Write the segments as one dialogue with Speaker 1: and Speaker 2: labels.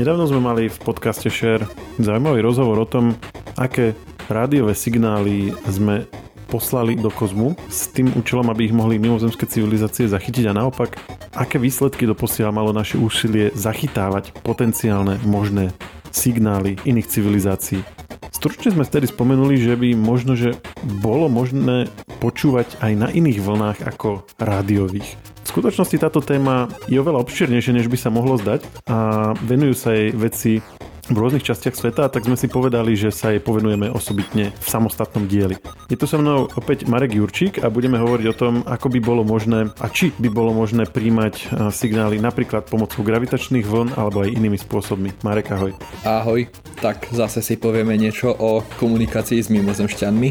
Speaker 1: Nedávno sme mali v podcaste Share zaujímavý rozhovor o tom, aké rádiové signály sme poslali do kozmu s tým účelom, aby ich mohli mimozemské civilizácie zachytiť a naopak, aké výsledky doposiaľ malo naše úsilie zachytávať potenciálne možné signály iných civilizácií. Stručne sme vtedy spomenuli, že by možno, že bolo možné počúvať aj na iných vlnách ako rádiových. Skutočnosti táto téma je oveľa obširnejšia, než by sa mohlo zdať a venujú sa jej veci v rôznych častiach sveta, tak sme si povedali, že sa jej povenujeme osobitne v samostatnom dieli. Je tu so mnou opäť Marek Jurčík a budeme hovoriť o tom, ako by bolo možné a či by bolo možné príjmať e, signály napríklad pomocou gravitačných vln alebo aj inými spôsobmi. Marek, ahoj.
Speaker 2: Ahoj, tak zase si povieme niečo o komunikácii s mimozemšťanmi.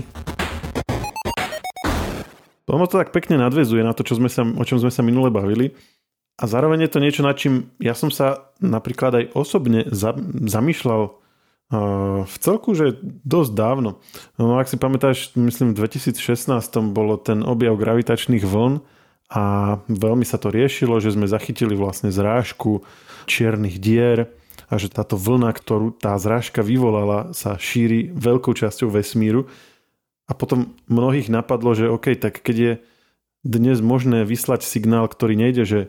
Speaker 1: Ono to tak pekne nadvezuje na to, čo sme sa, o čom sme sa minule bavili. A zároveň je to niečo, nad čím ja som sa napríklad aj osobne za, zamýšľal uh, v celku, že dosť dávno. No ak si pamätáš, myslím v 2016 bolo ten objav gravitačných vln a veľmi sa to riešilo, že sme zachytili vlastne zrážku čiernych dier a že táto vlna, ktorú tá zrážka vyvolala, sa šíri veľkou časťou vesmíru. A potom mnohých napadlo, že OK, tak keď je dnes možné vyslať signál, ktorý nejde, že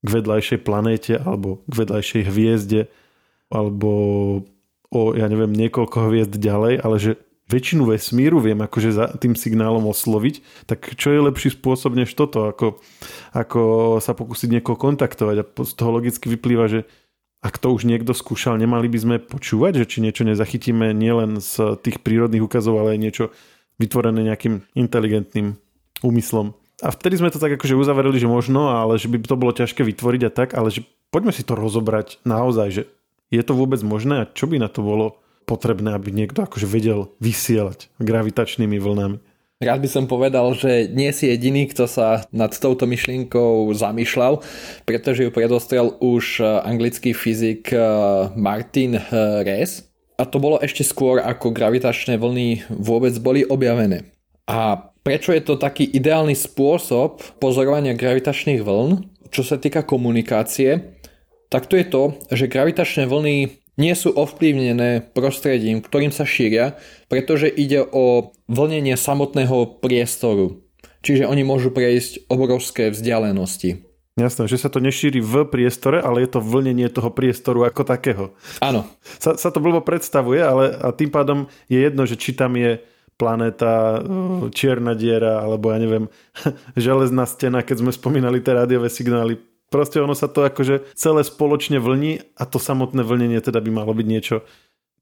Speaker 1: k vedľajšej planéte alebo k vedľajšej hviezde alebo o, ja neviem, niekoľko hviezd ďalej, ale že väčšinu vesmíru viem akože za tým signálom osloviť, tak čo je lepší spôsob než toto, ako, ako sa pokúsiť niekoho kontaktovať? A z toho logicky vyplýva, že ak to už niekto skúšal, nemali by sme počúvať, že či niečo nezachytíme nielen z tých prírodných ukazov, ale aj niečo vytvorené nejakým inteligentným úmyslom. A vtedy sme to tak akože uzavreli, že možno, ale že by to bolo ťažké vytvoriť a tak, ale že poďme si to rozobrať naozaj, že je to vôbec možné a čo by na to bolo potrebné, aby niekto akože vedel vysielať gravitačnými vlnami.
Speaker 2: Rád by som povedal, že nie si jediný, kto sa nad touto myšlienkou zamýšľal, pretože ju predostrel už anglický fyzik eh, Martin eh, Rees. A to bolo ešte skôr, ako gravitačné vlny vôbec boli objavené. A prečo je to taký ideálny spôsob pozorovania gravitačných vln, čo sa týka komunikácie, tak to je to, že gravitačné vlny nie sú ovplyvnené prostredím, ktorým sa šíria, pretože ide o vlnenie samotného priestoru. Čiže oni môžu prejsť obrovské vzdialenosti.
Speaker 1: Jasné, že sa to nešíri v priestore, ale je to vlnenie toho priestoru ako takého.
Speaker 2: Áno.
Speaker 1: Sa, sa to blbo predstavuje, ale a tým pádom je jedno, že či tam je planéta, čierna diera, alebo ja neviem, železná stena, keď sme spomínali tie rádiové signály. Proste ono sa to akože celé spoločne vlní a to samotné vlnenie teda by malo byť niečo,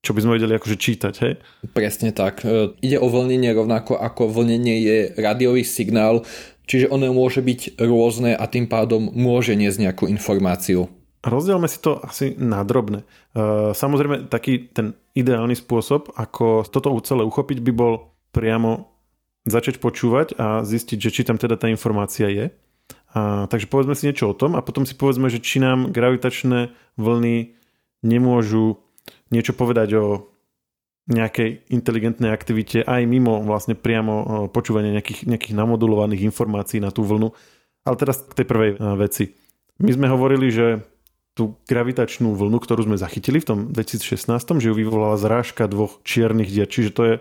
Speaker 1: čo by sme vedeli akože čítať, hej?
Speaker 2: Presne tak. E, ide o vlnenie rovnako ako vlnenie je rádiový signál, čiže ono môže byť rôzne a tým pádom môže niesť nejakú informáciu.
Speaker 1: Rozdielme si to asi na drobné. E, samozrejme, taký ten ideálny spôsob, ako toto celé uchopiť, by bol priamo začať počúvať a zistiť, že či tam teda tá informácia je. A, takže povedzme si niečo o tom a potom si povedzme, že či nám gravitačné vlny nemôžu niečo povedať o nejakej inteligentnej aktivite aj mimo vlastne priamo počúvania nejakých, nejakých namodulovaných informácií na tú vlnu. Ale teraz k tej prvej veci. My sme hovorili, že tú gravitačnú vlnu, ktorú sme zachytili v tom 2016, že ju vyvolala zrážka dvoch čiernych dier. Čiže to je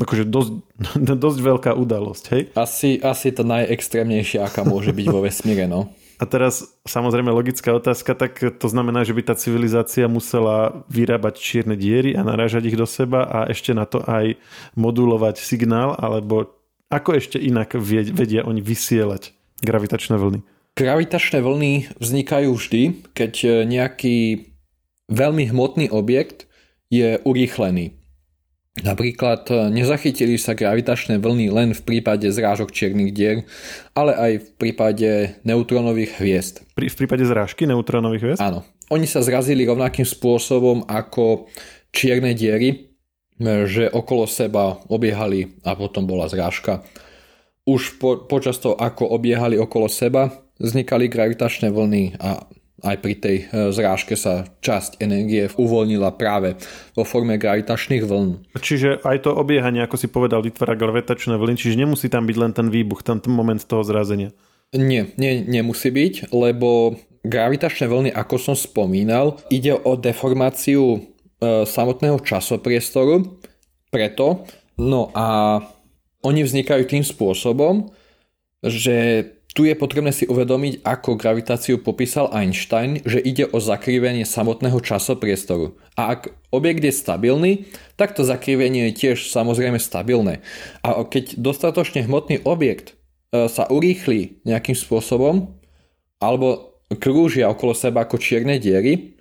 Speaker 1: akože dosť, dosť veľká udalosť, hej?
Speaker 2: Asi, asi to najextrémnejšie, aká môže byť vo vesmíre, no.
Speaker 1: A teraz samozrejme logická otázka, tak to znamená, že by tá civilizácia musela vyrábať čierne diery a narážať ich do seba a ešte na to aj modulovať signál, alebo ako ešte inak vedia oni vysielať gravitačné vlny?
Speaker 2: Gravitačné vlny vznikajú vždy, keď nejaký veľmi hmotný objekt je urýchlený. Napríklad e, nezachytili sa gravitačné vlny len v prípade zrážok čiernych dier, ale aj v prípade neutrónových hviezd.
Speaker 1: Pri, v prípade zrážky neutrónových hviezd?
Speaker 2: Áno. Oni sa zrazili rovnakým spôsobom ako čierne diery, e, že okolo seba obiehali a potom bola zrážka. Už po, počas toho, ako obiehali okolo seba, vznikali gravitačné vlny a aj pri tej e, zrážke sa časť energie uvoľnila práve vo forme gravitačných vln.
Speaker 1: Čiže aj to obiehanie, ako si povedal, vytvára gravitačné vlny, čiže nemusí tam byť len ten výbuch, ten, ten moment toho zrazenia.
Speaker 2: Nie, nie, nemusí byť, lebo gravitačné vlny, ako som spomínal, ide o deformáciu e, samotného časopriestoru, preto, no a oni vznikajú tým spôsobom, že tu je potrebné si uvedomiť, ako gravitáciu popísal Einstein, že ide o zakrivenie samotného časopriestoru. A ak objekt je stabilný, tak to zakrivenie je tiež samozrejme stabilné. A keď dostatočne hmotný objekt e, sa urýchli nejakým spôsobom, alebo krúžia okolo seba ako čierne diery,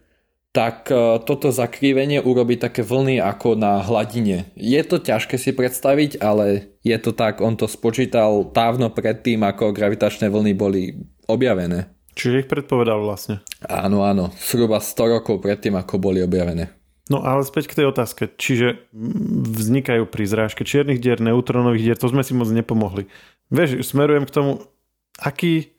Speaker 2: tak e, toto zakrivenie urobí také vlny ako na hladine. Je to ťažké si predstaviť, ale je to tak, on to spočítal dávno predtým, ako gravitačné vlny boli objavené.
Speaker 1: Čiže ich predpovedal vlastne.
Speaker 2: Áno, áno, zhruba 100 rokov predtým, ako boli objavené.
Speaker 1: No ale späť k tej otázke. Čiže vznikajú pri zrážke čiernych dier, neutronových dier, to sme si moc nepomohli. Vieš, smerujem k tomu, aký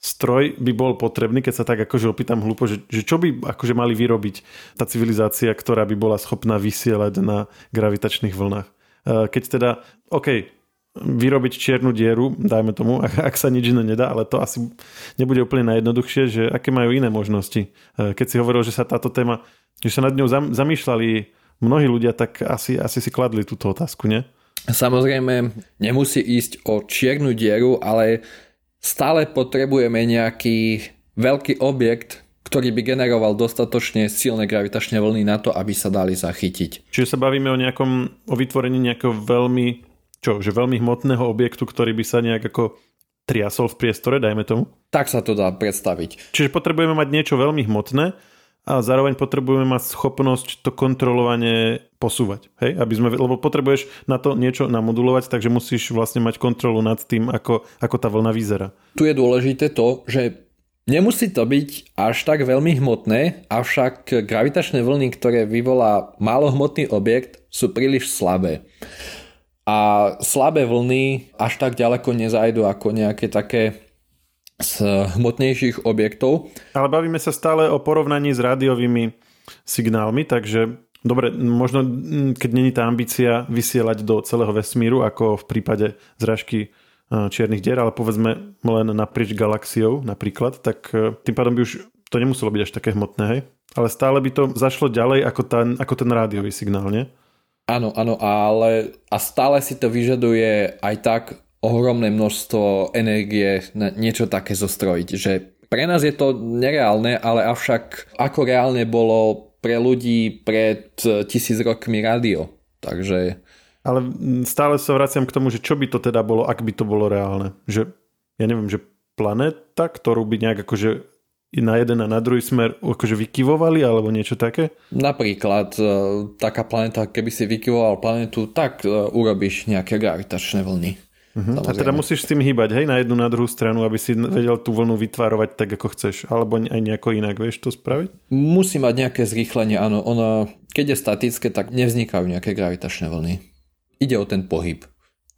Speaker 1: stroj by bol potrebný, keď sa tak akože opýtam hlúpo, že, že čo by akože mali vyrobiť tá civilizácia, ktorá by bola schopná vysielať na gravitačných vlnách. E, keď teda, OK, vyrobiť čiernu dieru, dajme tomu, ak, ak sa nič iné nedá, ale to asi nebude úplne najjednoduchšie, že aké majú iné možnosti. E, keď si hovoril, že sa táto téma, že sa nad ňou zamýšľali mnohí ľudia, tak asi, asi si kladli túto otázku, nie?
Speaker 2: Samozrejme, nemusí ísť o čiernu dieru, ale stále potrebujeme nejaký veľký objekt, ktorý by generoval dostatočne silné gravitačné vlny na to, aby sa dali zachytiť.
Speaker 1: Čiže sa bavíme o nejakom, o vytvorení nejakého veľmi, čo, že veľmi hmotného objektu, ktorý by sa nejak ako triasol v priestore, dajme tomu?
Speaker 2: Tak sa to dá predstaviť.
Speaker 1: Čiže potrebujeme mať niečo veľmi hmotné, a zároveň potrebujeme mať schopnosť to kontrolovanie posúvať. Hej? Aby sme, lebo potrebuješ na to niečo namodulovať, takže musíš vlastne mať kontrolu nad tým, ako, ako tá vlna vyzerá.
Speaker 2: Tu je dôležité to, že nemusí to byť až tak veľmi hmotné, avšak gravitačné vlny, ktoré vyvolá málohmotný objekt, sú príliš slabé. A slabé vlny až tak ďaleko nezajdu ako nejaké také z hmotnejších objektov.
Speaker 1: Ale bavíme sa stále o porovnaní s rádiovými signálmi, takže dobre, možno keď není tá ambícia vysielať do celého vesmíru, ako v prípade zrážky čiernych dier, ale povedzme len naprieč galaxiou napríklad, tak e, tým pádom by už to nemuselo byť až také hmotné, hej? Ale stále by to zašlo ďalej ako ten, ako ten rádiový signál, nie?
Speaker 2: Áno, áno, ale a stále si to vyžaduje aj tak ohromné množstvo energie na niečo také zostrojiť. Že pre nás je to nereálne, ale avšak ako reálne bolo pre ľudí pred tisíc rokmi rádio. Takže...
Speaker 1: Ale stále sa vraciam k tomu, že čo by to teda bolo, ak by to bolo reálne. Že, ja neviem, že planéta, ktorú by nejak akože na jeden a na druhý smer akože vykyvovali alebo niečo také?
Speaker 2: Napríklad e, taká planéta, keby si vykyvoval planetu, tak e, urobíš nejaké gravitačné vlny.
Speaker 1: Uh-huh. A teda musíš s tým hýbať, hej, na jednu, na druhú stranu, aby si vedel tú vlnu vytvárovať tak, ako chceš. Alebo aj nejako inak, vieš to spraviť?
Speaker 2: Musí mať nejaké zrýchlenie, áno. Ono, keď je statické, tak nevznikajú nejaké gravitačné vlny. Ide o ten pohyb.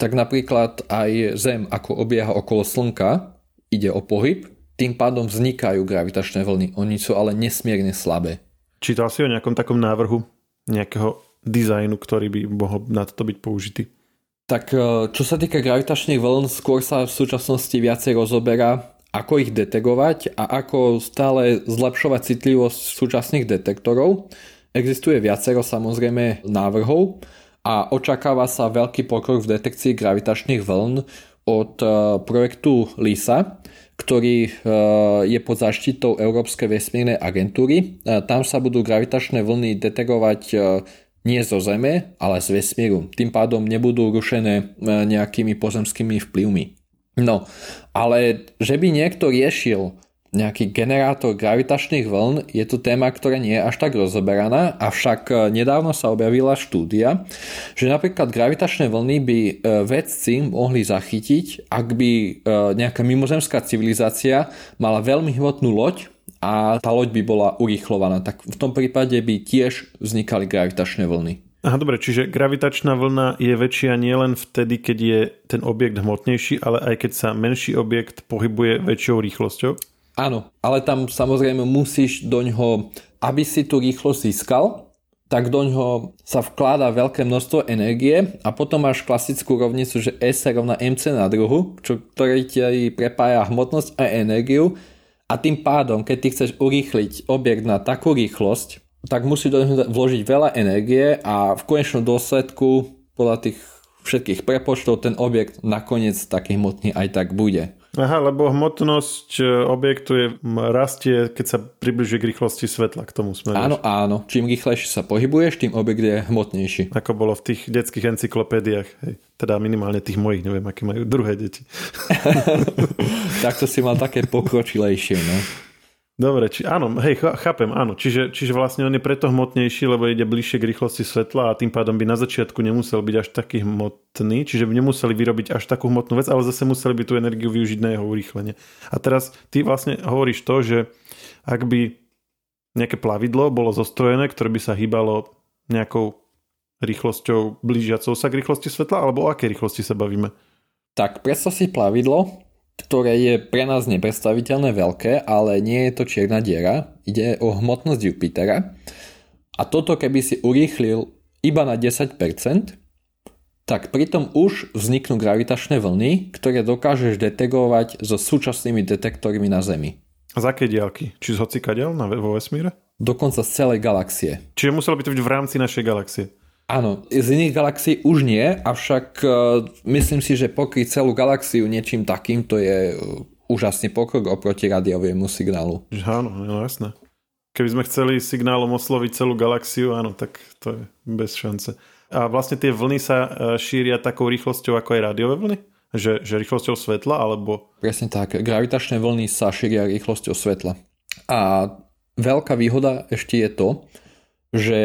Speaker 2: Tak napríklad aj Zem, ako obieha okolo Slnka, ide o pohyb, tým pádom vznikajú gravitačné vlny. Oni sú ale nesmierne slabé.
Speaker 1: Čítal si o nejakom takom návrhu nejakého dizajnu, ktorý by mohol na to byť použitý?
Speaker 2: Tak e, čo sa týka gravitačných vln, skôr sa v súčasnosti viacej rozoberá, ako ich detegovať a ako stále zlepšovať citlivosť súčasných detektorov. Existuje viacero samozrejme návrhov a očakáva sa veľký pokrok v detekcii gravitačných vln od e, projektu LISA, ktorý e, je pod zaštitou Európskej vesmírnej agentúry. Tam sa budú gravitačné vlny detegovať nie zo Zeme, ale z vesmíru. Tým pádom nebudú rušené e, nejakými pozemskými vplyvmi. No, ale že by niekto riešil nejaký generátor gravitačných vln, je to téma, ktorá nie je až tak rozoberaná, avšak e, nedávno sa objavila štúdia, že napríklad gravitačné vlny by e, vedci mohli zachytiť, ak by nejaká mimozemská civilizácia mala veľmi hmotnú loď, a tá loď by bola urýchlovaná, tak v tom prípade by tiež vznikali gravitačné vlny.
Speaker 1: Aha, dobre, čiže gravitačná vlna je väčšia nielen vtedy, keď je ten objekt hmotnejší, ale aj keď sa menší objekt pohybuje väčšou rýchlosťou?
Speaker 2: Áno, ale tam samozrejme musíš do ňoho, aby si tú rýchlosť získal, tak do ňoho sa vkladá veľké množstvo energie a potom máš klasickú rovnicu, že S sa rovná mc na druhu, čo, ktorý ti prepája hmotnosť a energiu A tým pádom, keď ty chceš urýchliť objekt na takú rýchlosť, tak musí do neho vložiť veľa energie a v konečnom dôsledku podľa tých všetkých prepočtov ten objekt nakoniec taký hmotný aj tak bude.
Speaker 1: Aha, lebo hmotnosť e, objektu je, rastie, keď sa približuje k rýchlosti svetla, k tomu sme.
Speaker 2: Áno, áno. Čím rýchlejšie sa pohybuješ, tým objekt je hmotnejší.
Speaker 1: Ako bolo v tých detských encyklopédiách. Hej. Teda minimálne tých mojich, neviem, aké majú druhé deti.
Speaker 2: Takto si mal také pokročilejšie, no.
Speaker 1: Dobre, či, áno, hej, chápem, áno. Čiže, čiže vlastne on je preto hmotnejší, lebo ide bližšie k rýchlosti svetla a tým pádom by na začiatku nemusel byť až taký hmotný, čiže by nemuseli vyrobiť až takú hmotnú vec, ale zase museli by tú energiu využiť na jeho urýchlenie. A teraz ty vlastne hovoríš to, že ak by nejaké plavidlo bolo zostrojené, ktoré by sa hýbalo nejakou rýchlosťou blížiacou sa k rýchlosti svetla, alebo o akej rýchlosti sa bavíme?
Speaker 2: Tak predstav si plavidlo, ktoré je pre nás nepredstaviteľné veľké, ale nie je to čierna diera. Ide o hmotnosť Jupitera. A toto keby si urýchlil iba na 10%, tak pritom už vzniknú gravitačné vlny, ktoré dokážeš detegovať so súčasnými detektormi na Zemi.
Speaker 1: A z aké diálky? Či z hocikadiaľ vo vesmíre?
Speaker 2: Dokonca z celej galaxie.
Speaker 1: Čiže muselo by to byť v rámci našej galaxie.
Speaker 2: Áno, z iných galaxií už nie, avšak uh, myslím si, že pokryť celú galaxiu niečím takým, to je uh, úžasný pokrok oproti radiovému signálu.
Speaker 1: Áno, no jasné. Keby sme chceli signálom osloviť celú galaxiu, áno, tak to je bez šance. A vlastne tie vlny sa e, šíria takou rýchlosťou ako aj rádiové vlny? Že, že rýchlosťou svetla, alebo...
Speaker 2: Presne tak. Gravitačné vlny sa šíria rýchlosťou svetla. A veľká výhoda ešte je to, že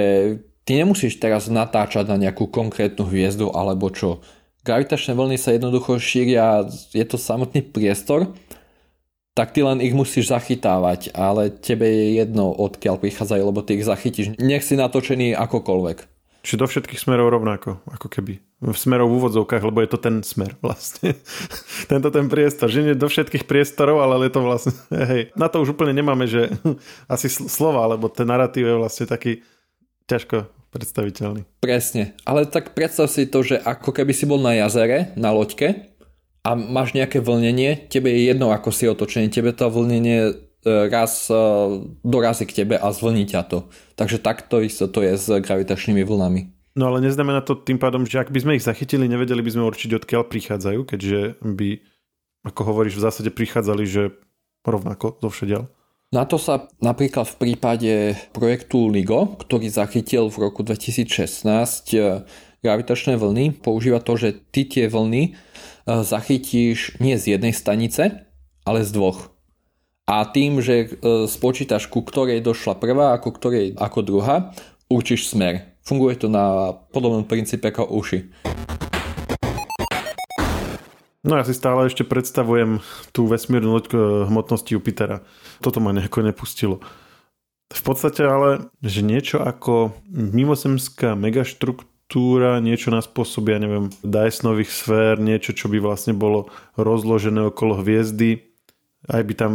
Speaker 2: ty nemusíš teraz natáčať na nejakú konkrétnu hviezdu alebo čo. Gravitačné vlny sa jednoducho šíria, je to samotný priestor, tak ty len ich musíš zachytávať, ale tebe je jedno, odkiaľ prichádzajú, lebo ty ich zachytíš. Nech si natočený akokoľvek.
Speaker 1: Čiže do všetkých smerov rovnako, ako keby. V smerov v úvodzovkách, lebo je to ten smer vlastne. Tento ten priestor. Že nie do všetkých priestorov, ale je to vlastne... Hej. Na to už úplne nemáme, že asi slova, lebo ten narratív je vlastne taký ťažko predstaviteľný.
Speaker 2: Presne, ale tak predstav si to, že ako keby si bol na jazere, na loďke a máš nejaké vlnenie, tebe je jedno ako si otočený, tebe to vlnenie e, raz e, dorazí k tebe a zvlní ťa to. Takže takto isto to je s gravitačnými vlnami.
Speaker 1: No ale neznamená to tým pádom, že ak by sme ich zachytili, nevedeli by sme určiť, odkiaľ prichádzajú, keďže by, ako hovoríš, v zásade prichádzali, že rovnako zo všediaľ.
Speaker 2: Na to sa napríklad v prípade projektu LIGO, ktorý zachytil v roku 2016 eh, gravitačné vlny, používa to, že ty tie vlny eh, zachytíš nie z jednej stanice, ale z dvoch. A tým, že eh, spočítaš, ku ktorej došla prvá a ktorej ako druhá, určíš smer. Funguje to na podobnom princípe ako uši.
Speaker 1: No ja si stále ešte predstavujem tú vesmírnu loď hmotnosti Jupitera. Toto ma nejako nepustilo. V podstate ale, že niečo ako mimozemská megaštruktúra, niečo na spôsob, ja neviem, Dysonových sfér, niečo, čo by vlastne bolo rozložené okolo hviezdy, aj by tam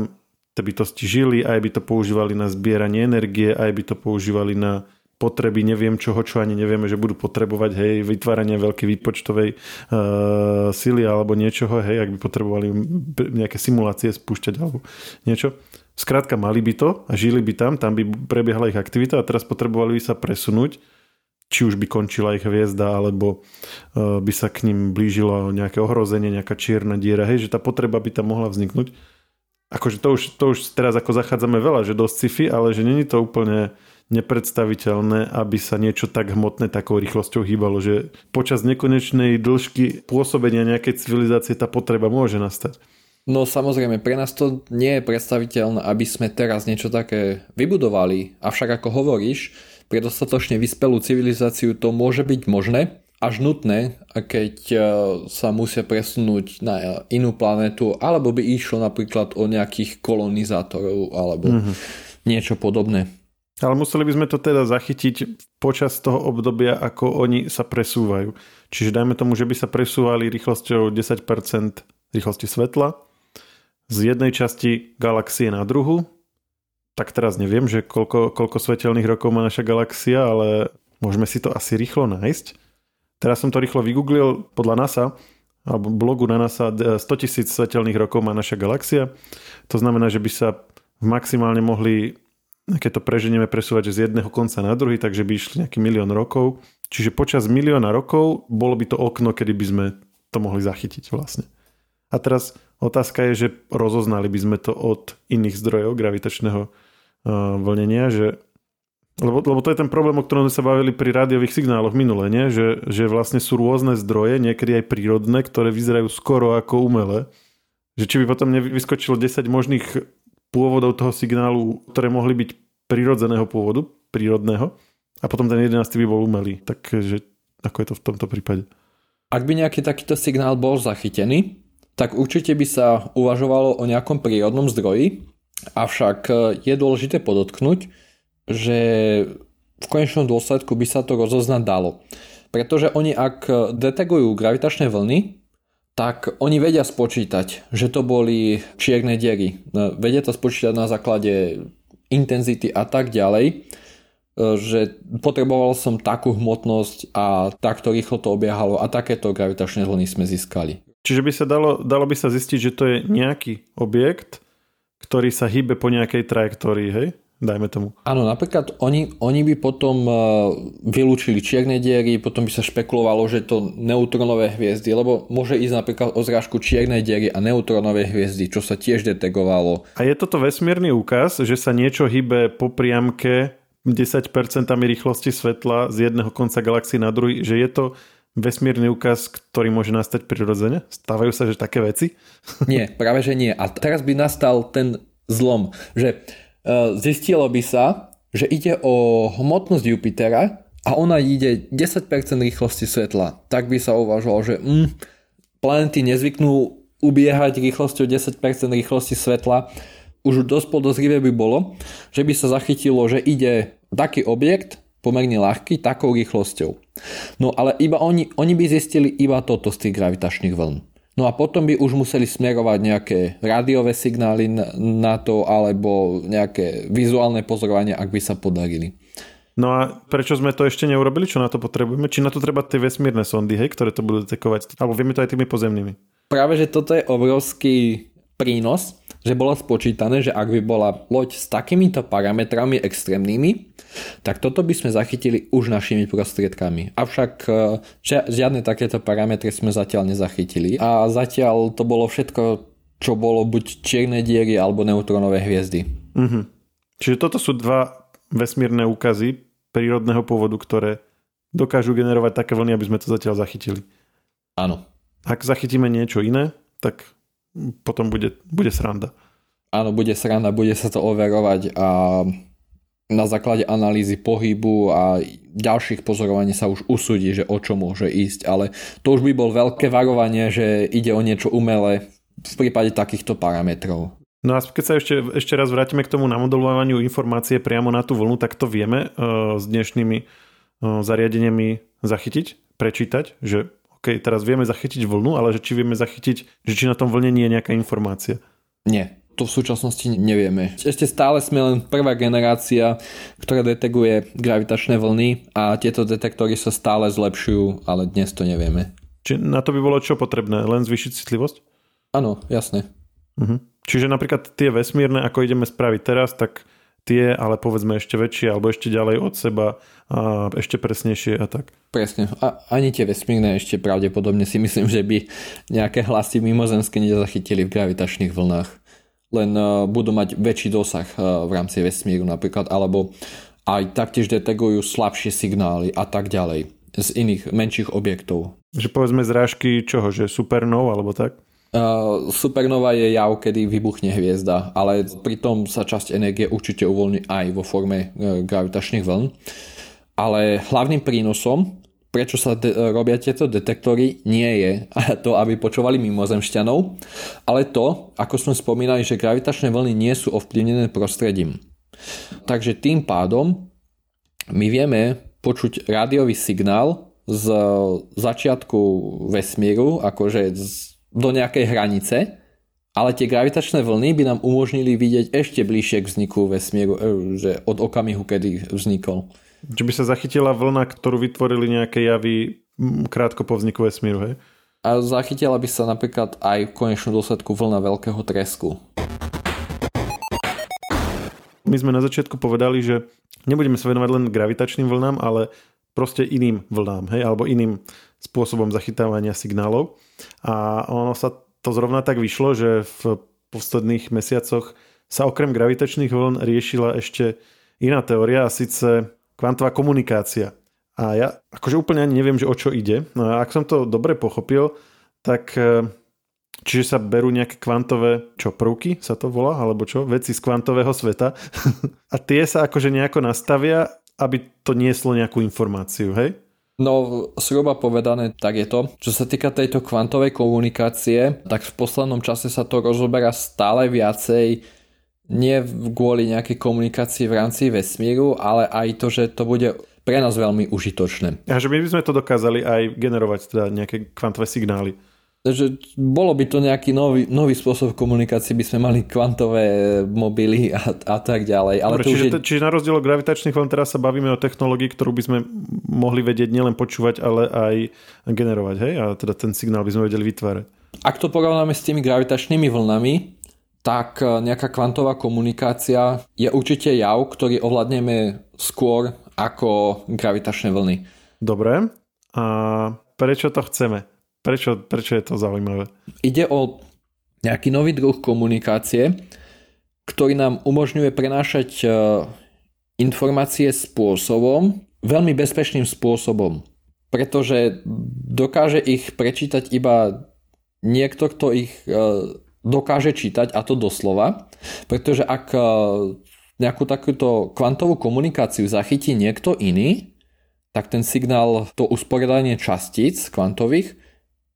Speaker 1: tie bytosti žili, aj by to používali na zbieranie energie, aj by to používali na potreby neviem čoho, čo ani nevieme, že budú potrebovať, hej, vytváranie veľkej výpočtovej uh, sily alebo niečoho, hej, ak by potrebovali nejaké simulácie spúšťať alebo niečo. Skrátka, mali by to a žili by tam, tam by prebiehala ich aktivita a teraz potrebovali by sa presunúť, či už by končila ich hviezda, alebo uh, by sa k ním blížilo nejaké ohrozenie, nejaká čierna diera, hej, že tá potreba by tam mohla vzniknúť. Akože to už, to už teraz ako zachádzame veľa, že dosť sci-fi, ale že není to úplne nepredstaviteľné, aby sa niečo tak hmotné takou rýchlosťou hýbalo, že počas nekonečnej dĺžky pôsobenia nejakej civilizácie tá potreba môže nastať.
Speaker 2: No samozrejme, pre nás to nie je predstaviteľné, aby sme teraz niečo také vybudovali. Avšak ako hovoríš, pre dostatočne vyspelú civilizáciu to môže byť možné, až nutné, keď e, sa musia presunúť na inú planetu, alebo by išlo napríklad o nejakých kolonizátorov, alebo mm-hmm. niečo podobné.
Speaker 1: Ale museli by sme to teda zachytiť počas toho obdobia, ako oni sa presúvajú. Čiže dajme tomu, že by sa presúvali rýchlosťou 10% rýchlosti svetla z jednej časti galaxie na druhu. Tak teraz neviem, že koľko, koľko svetelných rokov má naša galaxia, ale môžeme si to asi rýchlo nájsť. Teraz som to rýchlo vygooglil podľa NASA, alebo blogu na NASA 100 tisíc svetelných rokov má naša galaxia. To znamená, že by sa maximálne mohli, keď to preženieme, presúvať z jedného konca na druhý, takže by išli nejaký milión rokov. Čiže počas milióna rokov bolo by to okno, kedy by sme to mohli zachytiť vlastne. A teraz otázka je, že rozoznali by sme to od iných zdrojov gravitačného uh, vlnenia, že lebo, lebo to je ten problém, o ktorom sme sa bavili pri rádiových signáloch minule, nie? Že, že vlastne sú rôzne zdroje, niekedy aj prírodné, ktoré vyzerajú skoro ako umelé. Že či by potom nevyskočilo 10 možných pôvodov toho signálu, ktoré mohli byť prírodzeného pôvodu, prírodného, a potom ten 11 by bol umelý. Takže ako je to v tomto prípade?
Speaker 2: Ak by nejaký takýto signál bol zachytený, tak určite by sa uvažovalo o nejakom prírodnom zdroji, avšak je dôležité podotknúť, že v konečnom dôsledku by sa to rozoznať dalo. Pretože oni ak detegujú gravitačné vlny, tak oni vedia spočítať, že to boli čierne diery. Vedia to spočítať na základe intenzity a tak ďalej, že potreboval som takú hmotnosť a takto rýchlo to obiehalo a takéto gravitačné vlny sme získali.
Speaker 1: Čiže by sa dalo, dalo by sa zistiť, že to je nejaký objekt, ktorý sa hýbe po nejakej trajektórii, hej? Dajme tomu.
Speaker 2: Áno, napríklad oni, oni by potom uh, vylúčili čierne diery, potom by sa špekulovalo, že to neutronové hviezdy, lebo môže ísť napríklad o zrážku čiernej diery a neutronové hviezdy, čo sa tiež detegovalo.
Speaker 1: A je toto vesmírny úkaz, že sa niečo hýbe po priamke 10% rýchlosti svetla z jedného konca galaxie na druhý, že je to vesmírny úkaz, ktorý môže nastať prirodzene? Stávajú sa, že také veci?
Speaker 2: Nie, práve že nie. A teraz by nastal ten zlom, že zistilo by sa, že ide o hmotnosť Jupitera a ona ide 10% rýchlosti svetla. Tak by sa uvažovalo, že mm, planety nezvyknú ubiehať rýchlosťou 10% rýchlosti svetla. Už dosť podozrivé by bolo, že by sa zachytilo, že ide taký objekt, pomerne ľahký, takou rýchlosťou. No ale iba oni, oni by zistili iba toto z tých gravitačných vln. No a potom by už museli smerovať nejaké rádiové signály na to alebo nejaké vizuálne pozorovania, ak by sa podarili.
Speaker 1: No a prečo sme to ešte neurobili? Čo na to potrebujeme? Či na to treba tie vesmírne sondy, hej, ktoré to budú detekovať? Alebo vieme to aj tými pozemnými?
Speaker 2: Práve, že toto je obrovský prínos, že bolo spočítané, že ak by bola loď s takýmito parametrami extrémnymi, tak toto by sme zachytili už našimi prostriedkami. Avšak e, žiadne takéto parametre sme zatiaľ nezachytili a zatiaľ to bolo všetko, čo bolo buď čierne diery alebo neutrónové hviezdy.
Speaker 1: Mm-hmm. Čiže toto sú dva vesmírne úkazy prírodného pôvodu, ktoré dokážu generovať také vlny, aby sme to zatiaľ zachytili.
Speaker 2: Áno.
Speaker 1: Ak zachytíme niečo iné, tak potom bude, bude sranda.
Speaker 2: Áno, bude sranda, bude sa to overovať a na základe analýzy pohybu a ďalších pozorovaní sa už usúdi, že o čo môže ísť, ale to už by bol veľké varovanie, že ide o niečo umelé v prípade takýchto parametrov.
Speaker 1: No a keď sa ešte, ešte raz vrátime k tomu namodelovaniu informácie priamo na tú vlnu, tak to vieme uh, s dnešnými uh, zariadeniami zachytiť, prečítať, že OK, teraz vieme zachytiť vlnu, ale že či vieme zachytiť, že či na tom vlne nie je nejaká informácia.
Speaker 2: Nie, to v súčasnosti nevieme. Ešte stále sme len prvá generácia, ktorá detekuje gravitačné vlny a tieto detektory sa stále zlepšujú, ale dnes to nevieme.
Speaker 1: Či na to by bolo čo potrebné? Len zvýšiť citlivosť?
Speaker 2: Áno, jasne.
Speaker 1: Uh-huh. Čiže napríklad tie vesmírne, ako ideme spraviť teraz, tak tie, ale povedzme ešte väčšie alebo ešte ďalej od seba a ešte presnejšie a tak.
Speaker 2: Presne. A ani tie vesmírne ešte pravdepodobne si myslím, že by nejaké hlasy mimozemské nezachytili v gravitačných vlnách. Len uh, budú mať väčší dosah uh, v rámci vesmíru napríklad, alebo aj taktiež detegujú slabšie signály a tak ďalej z iných menších objektov.
Speaker 1: Že povedzme zrážky čoho, že supernov alebo tak?
Speaker 2: Uh, supernova je jav, kedy vybuchne hviezda, ale pritom sa časť energie určite uvoľní aj vo forme uh, gravitačných vln. Ale hlavným prínosom, prečo sa de- robia tieto detektory, nie je to, aby počúvali mimozemšťanov, ale to, ako sme spomínali, že gravitačné vlny nie sú ovplyvnené prostredím. Takže tým pádom my vieme počuť rádiový signál z začiatku vesmíru, akože z do nejakej hranice, ale tie gravitačné vlny by nám umožnili vidieť ešte bližšie k vzniku vesmíru, e, že od okamihu, kedy vznikol.
Speaker 1: Čiže by sa zachytila vlna, ktorú vytvorili nejaké javy krátko po vzniku vesmíru, hej?
Speaker 2: A zachytila by sa napríklad aj v konečnom dôsledku vlna veľkého tresku.
Speaker 1: My sme na začiatku povedali, že nebudeme sa venovať len gravitačným vlnám, ale proste iným vlnám, hej, alebo iným spôsobom zachytávania signálov. A ono sa to zrovna tak vyšlo, že v posledných mesiacoch sa okrem gravitačných vln riešila ešte iná teória a síce kvantová komunikácia. A ja akože úplne ani neviem, že o čo ide. No a ak som to dobre pochopil, tak e, čiže sa berú nejaké kvantové, čo prvky sa to volá, alebo čo, veci z kvantového sveta a tie sa akože nejako nastavia, aby to nieslo nejakú informáciu, hej?
Speaker 2: No, zhruba povedané, tak je to. Čo sa týka tejto kvantovej komunikácie, tak v poslednom čase sa to rozoberá stále viacej nie kvôli nejakej komunikácii v rámci vesmíru, ale aj to, že to bude pre nás veľmi užitočné.
Speaker 1: A že my by sme to dokázali aj generovať teda nejaké kvantové signály
Speaker 2: že bolo by to nejaký nový, nový spôsob komunikácie, by sme mali kvantové mobily a, a tak ďalej. Ale
Speaker 1: Dobre,
Speaker 2: to
Speaker 1: čiže,
Speaker 2: je...
Speaker 1: čiže na rozdiel od gravitačných vln teraz sa bavíme o technológii, ktorú by sme mohli vedieť nielen počúvať, ale aj generovať, hej? A teda ten signál by sme vedeli vytvárať.
Speaker 2: Ak to porovnáme s tými gravitačnými vlnami, tak e, nejaká kvantová komunikácia je určite jav, ktorý ovládneme skôr ako gravitačné vlny.
Speaker 1: Dobre. A prečo to chceme? Prečo, prečo je to zaujímavé?
Speaker 2: Ide o nejaký nový druh komunikácie, ktorý nám umožňuje prenášať e, informácie spôsobom, veľmi bezpečným spôsobom. Pretože dokáže ich prečítať iba niekto, kto ich e, dokáže čítať, a to doslova. Pretože ak e, nejakú takúto kvantovú komunikáciu zachytí niekto iný, tak ten signál, to usporiadanie častíc kvantových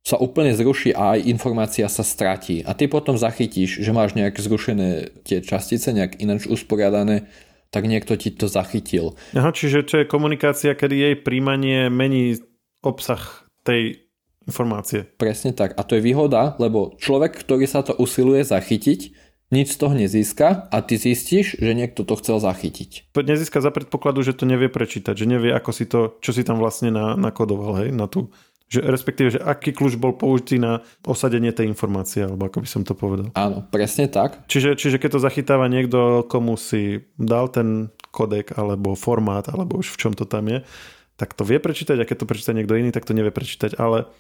Speaker 2: sa úplne zruší a aj informácia sa stratí. A ty potom zachytíš, že máš nejak zrušené tie častice, nejak ináč usporiadané, tak niekto ti to zachytil.
Speaker 1: Aha, čiže to je komunikácia, kedy jej príjmanie mení obsah tej informácie.
Speaker 2: Presne tak. A to je výhoda, lebo človek, ktorý sa to usiluje zachytiť, nič z toho nezíska a ty zistíš, že niekto to chcel zachytiť.
Speaker 1: Nezíska za predpokladu, že to nevie prečítať, že nevie, ako si to, čo si tam vlastne na, nakodoval, hej, na tú že, respektíve, že aký kľúč bol použitý na osadenie tej informácie, alebo ako by som to povedal.
Speaker 2: Áno, presne tak.
Speaker 1: Čiže, čiže keď to zachytáva niekto, komu si dal ten kodek, alebo formát, alebo už v čom to tam je, tak to vie prečítať a keď to prečíta niekto iný, tak to nevie prečítať. Ale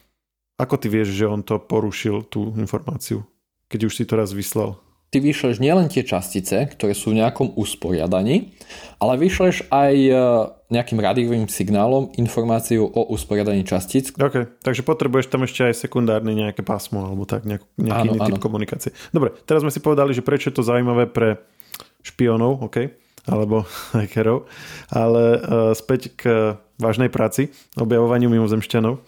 Speaker 1: ako ty vieš, že on to porušil, tú informáciu, keď už si to raz vyslal?
Speaker 2: Ty vyšleš nielen tie častice, ktoré sú v nejakom usporiadaní, ale vyšleš aj e, nejakým rádiovým signálom informáciu o usporiadaní častíc.
Speaker 1: OK, takže potrebuješ tam ešte aj sekundárne nejaké pásmo alebo tak, nejak, nejaký áno, iný áno. typ komunikácie. Dobre, teraz sme si povedali, že prečo je to zaujímavé pre špionov, OK, alebo hackerov, ale uh, späť k vážnej práci, objavovaniu mimozemšťanov.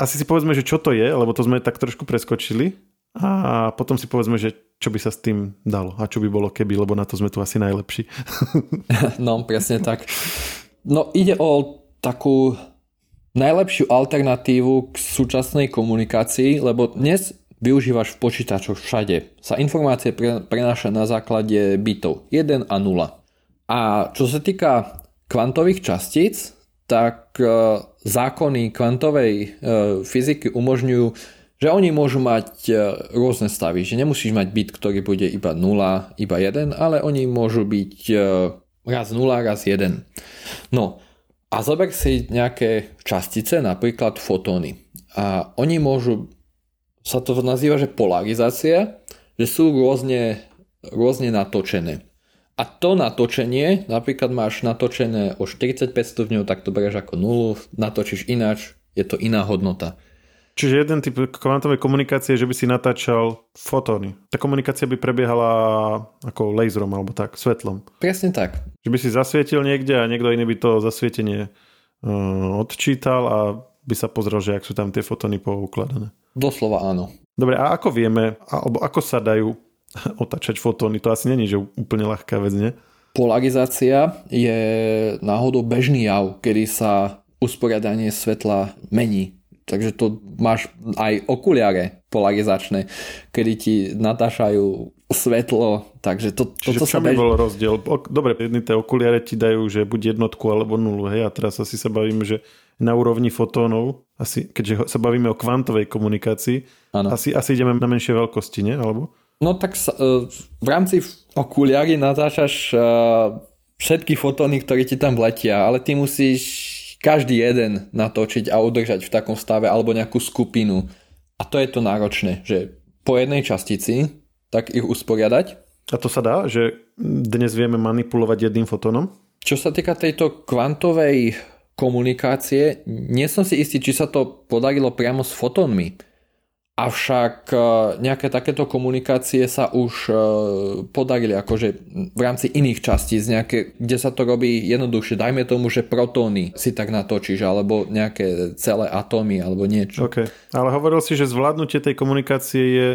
Speaker 1: Asi si povedzme, že čo to je, lebo to sme tak trošku preskočili a potom si povedzme, že čo by sa s tým dalo a čo by bolo keby, lebo na to sme tu asi najlepší.
Speaker 2: no, presne tak. No ide o takú najlepšiu alternatívu k súčasnej komunikácii, lebo dnes využívaš v počítačoch všade. Sa informácie prenáša na základe bitov 1 a 0. A čo sa týka kvantových častíc, tak e, zákony kvantovej e, fyziky umožňujú že oni môžu mať e, rôzne stavy, že nemusíš mať byt, ktorý bude iba 0, iba 1, ale oni môžu byť e, raz 0, raz 1. No a zober si nejaké častice, napríklad fotóny. A oni môžu, sa to nazýva, že polarizácia, že sú rôzne, rôzne natočené. A to natočenie, napríklad máš natočené o 45 stupňov, tak to bereš ako nulu, natočíš ináč, je to iná hodnota.
Speaker 1: Čiže jeden typ kvantovej komunikácie je, že by si natáčal fotóny. Tá komunikácia by prebiehala ako laserom alebo tak, svetlom.
Speaker 2: Presne tak.
Speaker 1: Že by si zasvietil niekde a niekto iný by to zasvietenie uh, odčítal a by sa pozrel, že ak sú tam tie fotóny poukladané.
Speaker 2: Doslova áno.
Speaker 1: Dobre, a ako vieme, alebo ako sa dajú otačať fotóny? To asi není, že úplne ľahká vec, nie?
Speaker 2: Polarizácia je náhodou bežný jav, kedy sa usporiadanie svetla mení Takže to máš aj okuliare polarizačné, kedy ti natášajú svetlo, takže to,
Speaker 1: Čiže toto sa bež... bol rozdiel? Dobre, jedny tie okuliare ti dajú, že buď jednotku alebo nulu, hej, a teraz asi sa bavíme, že na úrovni fotónov, asi, keďže sa bavíme o kvantovej komunikácii, ano. asi, asi ideme na menšie veľkosti, nie? Alebo?
Speaker 2: No tak sa, e, v rámci okuliary natáčaš e, všetky fotóny, ktoré ti tam letia, ale ty musíš každý jeden natočiť a udržať v takom stave alebo nejakú skupinu. A to je to náročné, že po jednej častici tak ich usporiadať.
Speaker 1: A to sa dá, že dnes vieme manipulovať jedným fotónom?
Speaker 2: Čo sa týka tejto kvantovej komunikácie, nie som si istý, či sa to podarilo priamo s fotónmi Avšak e, nejaké takéto komunikácie sa už e, podarili akože v rámci iných častíc, nejaké, kde sa to robí jednoduchšie. Dajme tomu, že protóny si tak natočíš, alebo nejaké celé atómy, alebo niečo.
Speaker 1: Okay. Ale hovoril si, že zvládnutie tej komunikácie je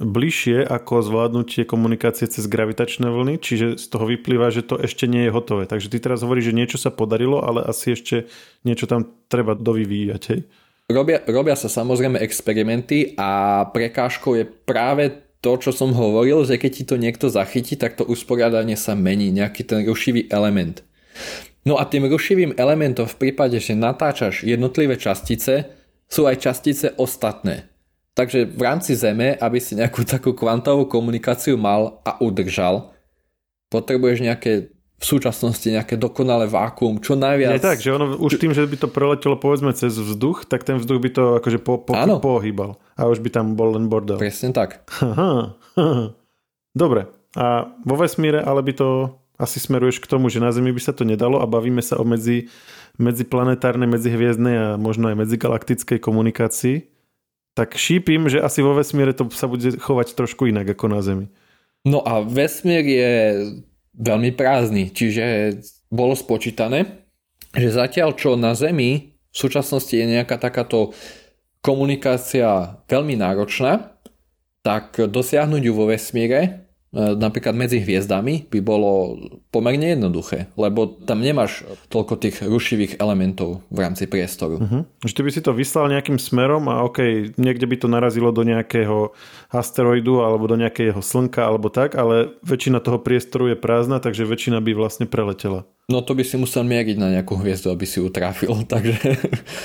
Speaker 1: bližšie ako zvládnutie komunikácie cez gravitačné vlny, čiže z toho vyplýva, že to ešte nie je hotové. Takže ty teraz hovoríš, že niečo sa podarilo, ale asi ešte niečo tam treba dovyvíjať, hej?
Speaker 2: Robia, robia sa samozrejme experimenty a prekážkou je práve to, čo som hovoril, že keď ti to niekto zachytí, tak to usporiadanie sa mení, nejaký ten rušivý element. No a tým rušivým elementom v prípade, že natáčaš jednotlivé častice, sú aj častice ostatné. Takže v rámci Zeme, aby si nejakú takú kvantovú komunikáciu mal a udržal, potrebuješ nejaké v súčasnosti nejaké dokonalé vákuum, čo najviac...
Speaker 1: Je tak, že ono už tým, že by to preletelo povedzme cez vzduch, tak ten vzduch by to akože po, po, pohýbal a už by tam bol len bordel.
Speaker 2: Presne tak.
Speaker 1: Dobre, a vo vesmíre ale by to asi smeruješ k tomu, že na Zemi by sa to nedalo a bavíme sa o medzi, medziplanetárnej, medzihviezdnej a možno aj medzigalaktickej komunikácii, tak šípim, že asi vo vesmíre to sa bude chovať trošku inak ako na Zemi.
Speaker 2: No a vesmír je veľmi prázdny. Čiže bolo spočítané, že zatiaľ čo na Zemi v súčasnosti je nejaká takáto komunikácia veľmi náročná, tak dosiahnuť ju vo vesmíre napríklad medzi hviezdami by bolo pomerne jednoduché, lebo tam nemáš toľko tých rušivých elementov v rámci priestoru.
Speaker 1: Uh-huh. Že ty by si to vyslal nejakým smerom a ok, niekde by to narazilo do nejakého asteroidu alebo do nejakého slnka alebo tak, ale väčšina toho priestoru je prázdna, takže väčšina by vlastne preletela.
Speaker 2: No to by si musel mieriť na nejakú hviezdu, aby si ju trafil, takže...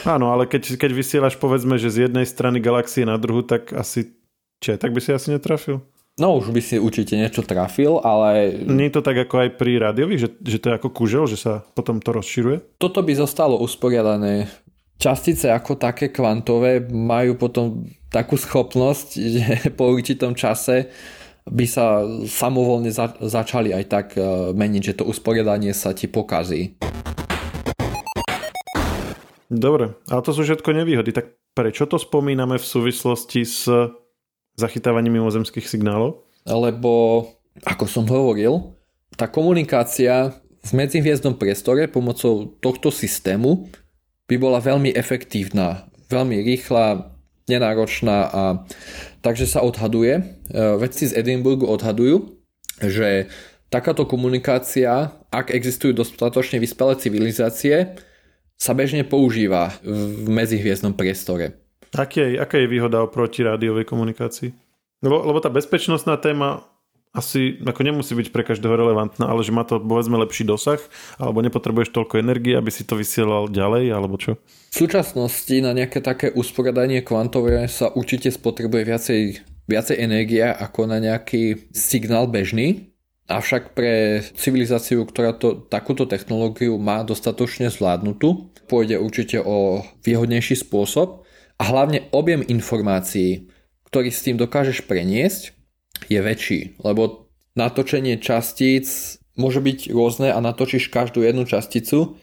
Speaker 1: Áno, ale keď, keď vysielaš povedzme, že z jednej strany galaxie na druhu, tak asi... Čiže tak by si asi netrafil?
Speaker 2: No už by si určite niečo trafil, ale...
Speaker 1: Nie je to tak ako aj pri rádiových, že, že to je ako kužel, že sa potom to rozširuje?
Speaker 2: Toto by zostalo usporiadané. Častice ako také kvantové majú potom takú schopnosť, že po určitom čase by sa samovolne za, začali aj tak e, meniť, že to usporiadanie sa ti pokazí.
Speaker 1: Dobre, ale to sú všetko nevýhody. Tak prečo to spomíname v súvislosti s zachytávaním mimozemských signálov?
Speaker 2: Lebo, ako som hovoril, tá komunikácia v medzihviezdnom priestore pomocou tohto systému by bola veľmi efektívna, veľmi rýchla, nenáročná a takže sa odhaduje, e, vedci z Edinburgu odhadujú, že takáto komunikácia, ak existujú dostatočne vyspelé civilizácie, sa bežne používa v medzihviezdnom priestore.
Speaker 1: Je, aká je výhoda oproti rádiovej komunikácii? Lebo, lebo tá bezpečnostná téma asi ako nemusí byť pre každého relevantná, ale že má to povedzme lepší dosah, alebo nepotrebuješ toľko energie, aby si to vysielal ďalej, alebo čo?
Speaker 2: V súčasnosti na nejaké také usporiadanie kvantové sa určite spotrebuje viacej, viacej energie ako na nejaký signál bežný, Avšak pre civilizáciu, ktorá to, takúto technológiu má dostatočne zvládnutú, pôjde určite o výhodnejší spôsob a hlavne objem informácií, ktorý s tým dokážeš preniesť, je väčší, lebo natočenie častíc môže byť rôzne a natočíš každú jednu časticu,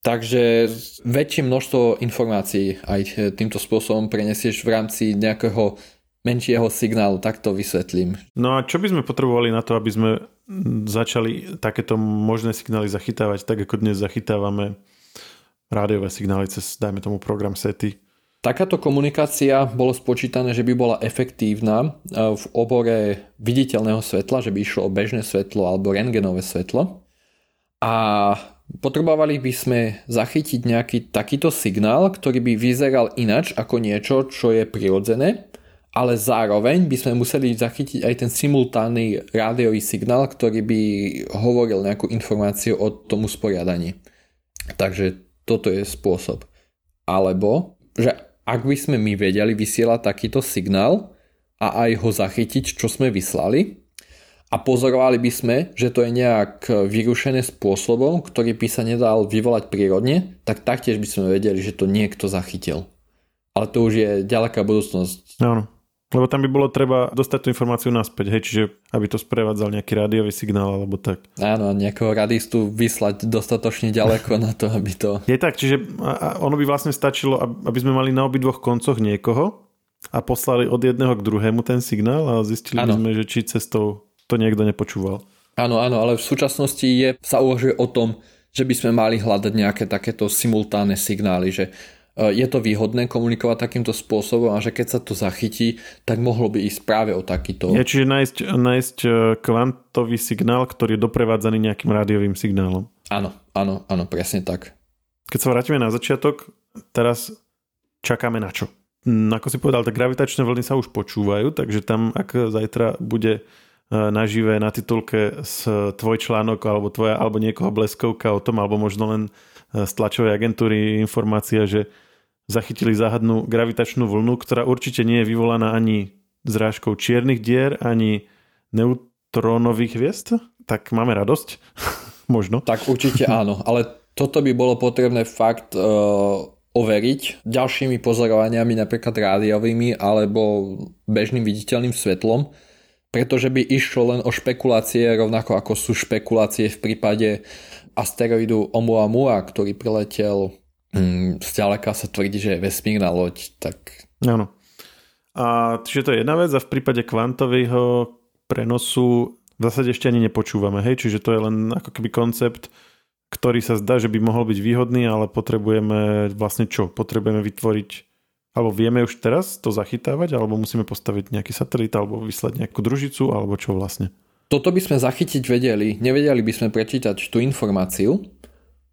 Speaker 2: takže väčšie množstvo informácií aj týmto spôsobom prenesieš v rámci nejakého menšieho signálu, tak to vysvetlím.
Speaker 1: No a čo by sme potrebovali na to, aby sme začali takéto možné signály zachytávať, tak ako dnes zachytávame rádiové signály cez, dajme tomu, program SETI?
Speaker 2: Takáto komunikácia bolo spočítané, že by bola efektívna e, v obore viditeľného svetla, že by išlo o bežné svetlo alebo rengenové svetlo. A potrebovali by sme zachytiť nejaký takýto signál, ktorý by vyzeral inač ako niečo, čo je prirodzené, ale zároveň by sme museli zachytiť aj ten simultánny rádiový signál, ktorý by hovoril nejakú informáciu o tom usporiadaní. Takže toto je spôsob. Alebo, že ak by sme my vedeli vysielať takýto signál a aj ho zachytiť, čo sme vyslali a pozorovali by sme, že to je nejak vyrušené spôsobom, ktorý by sa nedal vyvolať prírodne, tak taktiež by sme vedeli, že to niekto zachytil. Ale to už je ďaleká budúcnosť.
Speaker 1: Áno. Lebo tam by bolo treba dostať tú informáciu naspäť, hej, čiže aby to sprevádzal nejaký rádiový signál alebo tak.
Speaker 2: Áno, nejakého radistu vyslať dostatočne ďaleko na to, aby to...
Speaker 1: Je tak, čiže ono by vlastne stačilo, aby sme mali na obidvoch koncoch niekoho a poslali od jedného k druhému ten signál a zistili ano. by sme, že či cestou to niekto nepočúval.
Speaker 2: Áno, áno, ale v súčasnosti je, sa uvažuje o tom, že by sme mali hľadať nejaké takéto simultánne signály, že je to výhodné komunikovať takýmto spôsobom a že keď sa to zachytí, tak mohlo by ísť práve o takýto...
Speaker 1: Je, čiže nájsť, nájsť e, kvantový signál, ktorý je doprevádzaný nejakým rádiovým signálom.
Speaker 2: Áno, áno, áno, presne tak.
Speaker 1: Keď sa vrátime na začiatok, teraz čakáme na čo? Hm, ako si povedal, tak gravitačné vlny sa už počúvajú, takže tam, ak zajtra bude E, nažive na titulke s tvoj článok alebo tvoja alebo niekoho bleskovka o tom, alebo možno len e, z tlačovej agentúry informácia, že zachytili záhadnú gravitačnú vlnu, ktorá určite nie je vyvolaná ani zrážkou čiernych dier, ani neutrónových hviezd, tak máme radosť. možno.
Speaker 2: Tak určite áno, ale toto by bolo potrebné fakt uh, overiť ďalšími pozorovaniami, napríklad rádiovými alebo bežným viditeľným svetlom, pretože by išlo len o špekulácie, rovnako ako sú špekulácie v prípade asteroidu Oumuamua, ktorý priletel hm, zďaleka sa tvrdí, že je vesmírna loď, tak...
Speaker 1: Áno. A čiže to je jedna vec a v prípade kvantového prenosu v zásade ešte ani nepočúvame, hej, čiže to je len ako keby koncept, ktorý sa zdá, že by mohol byť výhodný, ale potrebujeme vlastne čo? Potrebujeme vytvoriť alebo vieme už teraz to zachytávať, alebo musíme postaviť nejaký satelit, alebo vyslať nejakú družicu, alebo čo vlastne?
Speaker 2: Toto by sme zachytiť vedeli. Nevedeli by sme prečítať tú informáciu,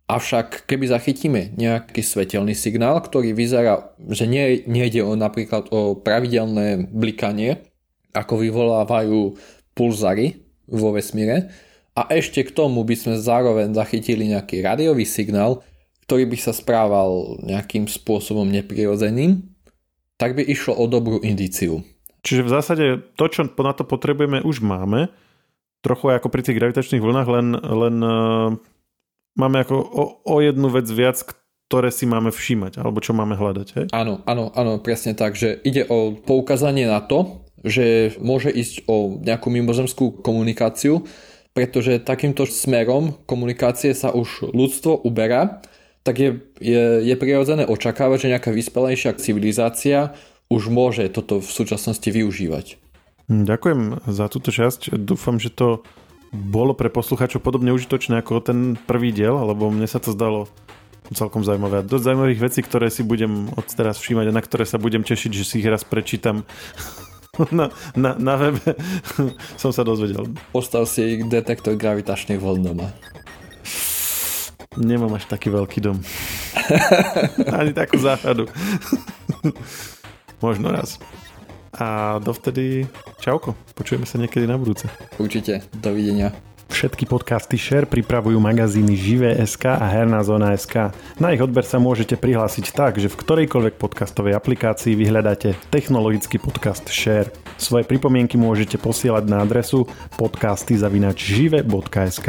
Speaker 2: avšak keby zachytíme nejaký svetelný signál, ktorý vyzerá, že nie, nejde o napríklad o pravidelné blikanie, ako vyvolávajú pulzary vo vesmíre, a ešte k tomu by sme zároveň zachytili nejaký radiový signál, ktorý by sa správal nejakým spôsobom neprirodzeným, tak by išlo o dobrú indíciu.
Speaker 1: Čiže v zásade to, čo na to potrebujeme, už máme. Trochu ako pri tých gravitačných vlnách, len, len uh, máme ako o, o jednu vec viac, ktoré si máme všímať, alebo čo máme hľadať. Hej?
Speaker 2: Áno, áno, áno, presne tak, že ide o poukázanie na to, že môže ísť o nejakú mimozemskú komunikáciu, pretože takýmto smerom komunikácie sa už ľudstvo uberá tak je, je, je prirodzené očakávať, že nejaká vyspelejšia civilizácia už môže toto v súčasnosti využívať.
Speaker 1: Hm, ďakujem za túto časť. Dúfam, že to bolo pre poslucháčov podobne užitočné ako ten prvý diel, lebo mne sa to zdalo celkom zaujímavé. A dosť zaujímavých vecí, ktoré si budem od teraz všímať a na ktoré sa budem tešiť, že si ich raz prečítam na, na, na webe. Som sa dozvedel.
Speaker 2: Postav si detektor gravitačných vln doma.
Speaker 1: Nemám až taký veľký dom. Ani takú záhradu. Možno raz. A dovtedy čauko. Počujeme sa niekedy na budúce.
Speaker 2: Určite. Dovidenia.
Speaker 1: Všetky podcasty Share pripravujú magazíny Živé.sk a Herná zóna.sk. Na ich odber sa môžete prihlásiť tak, že v ktorejkoľvek podcastovej aplikácii vyhľadáte technologický podcast Share. Svoje pripomienky môžete posielať na adresu podcasty.žive.sk.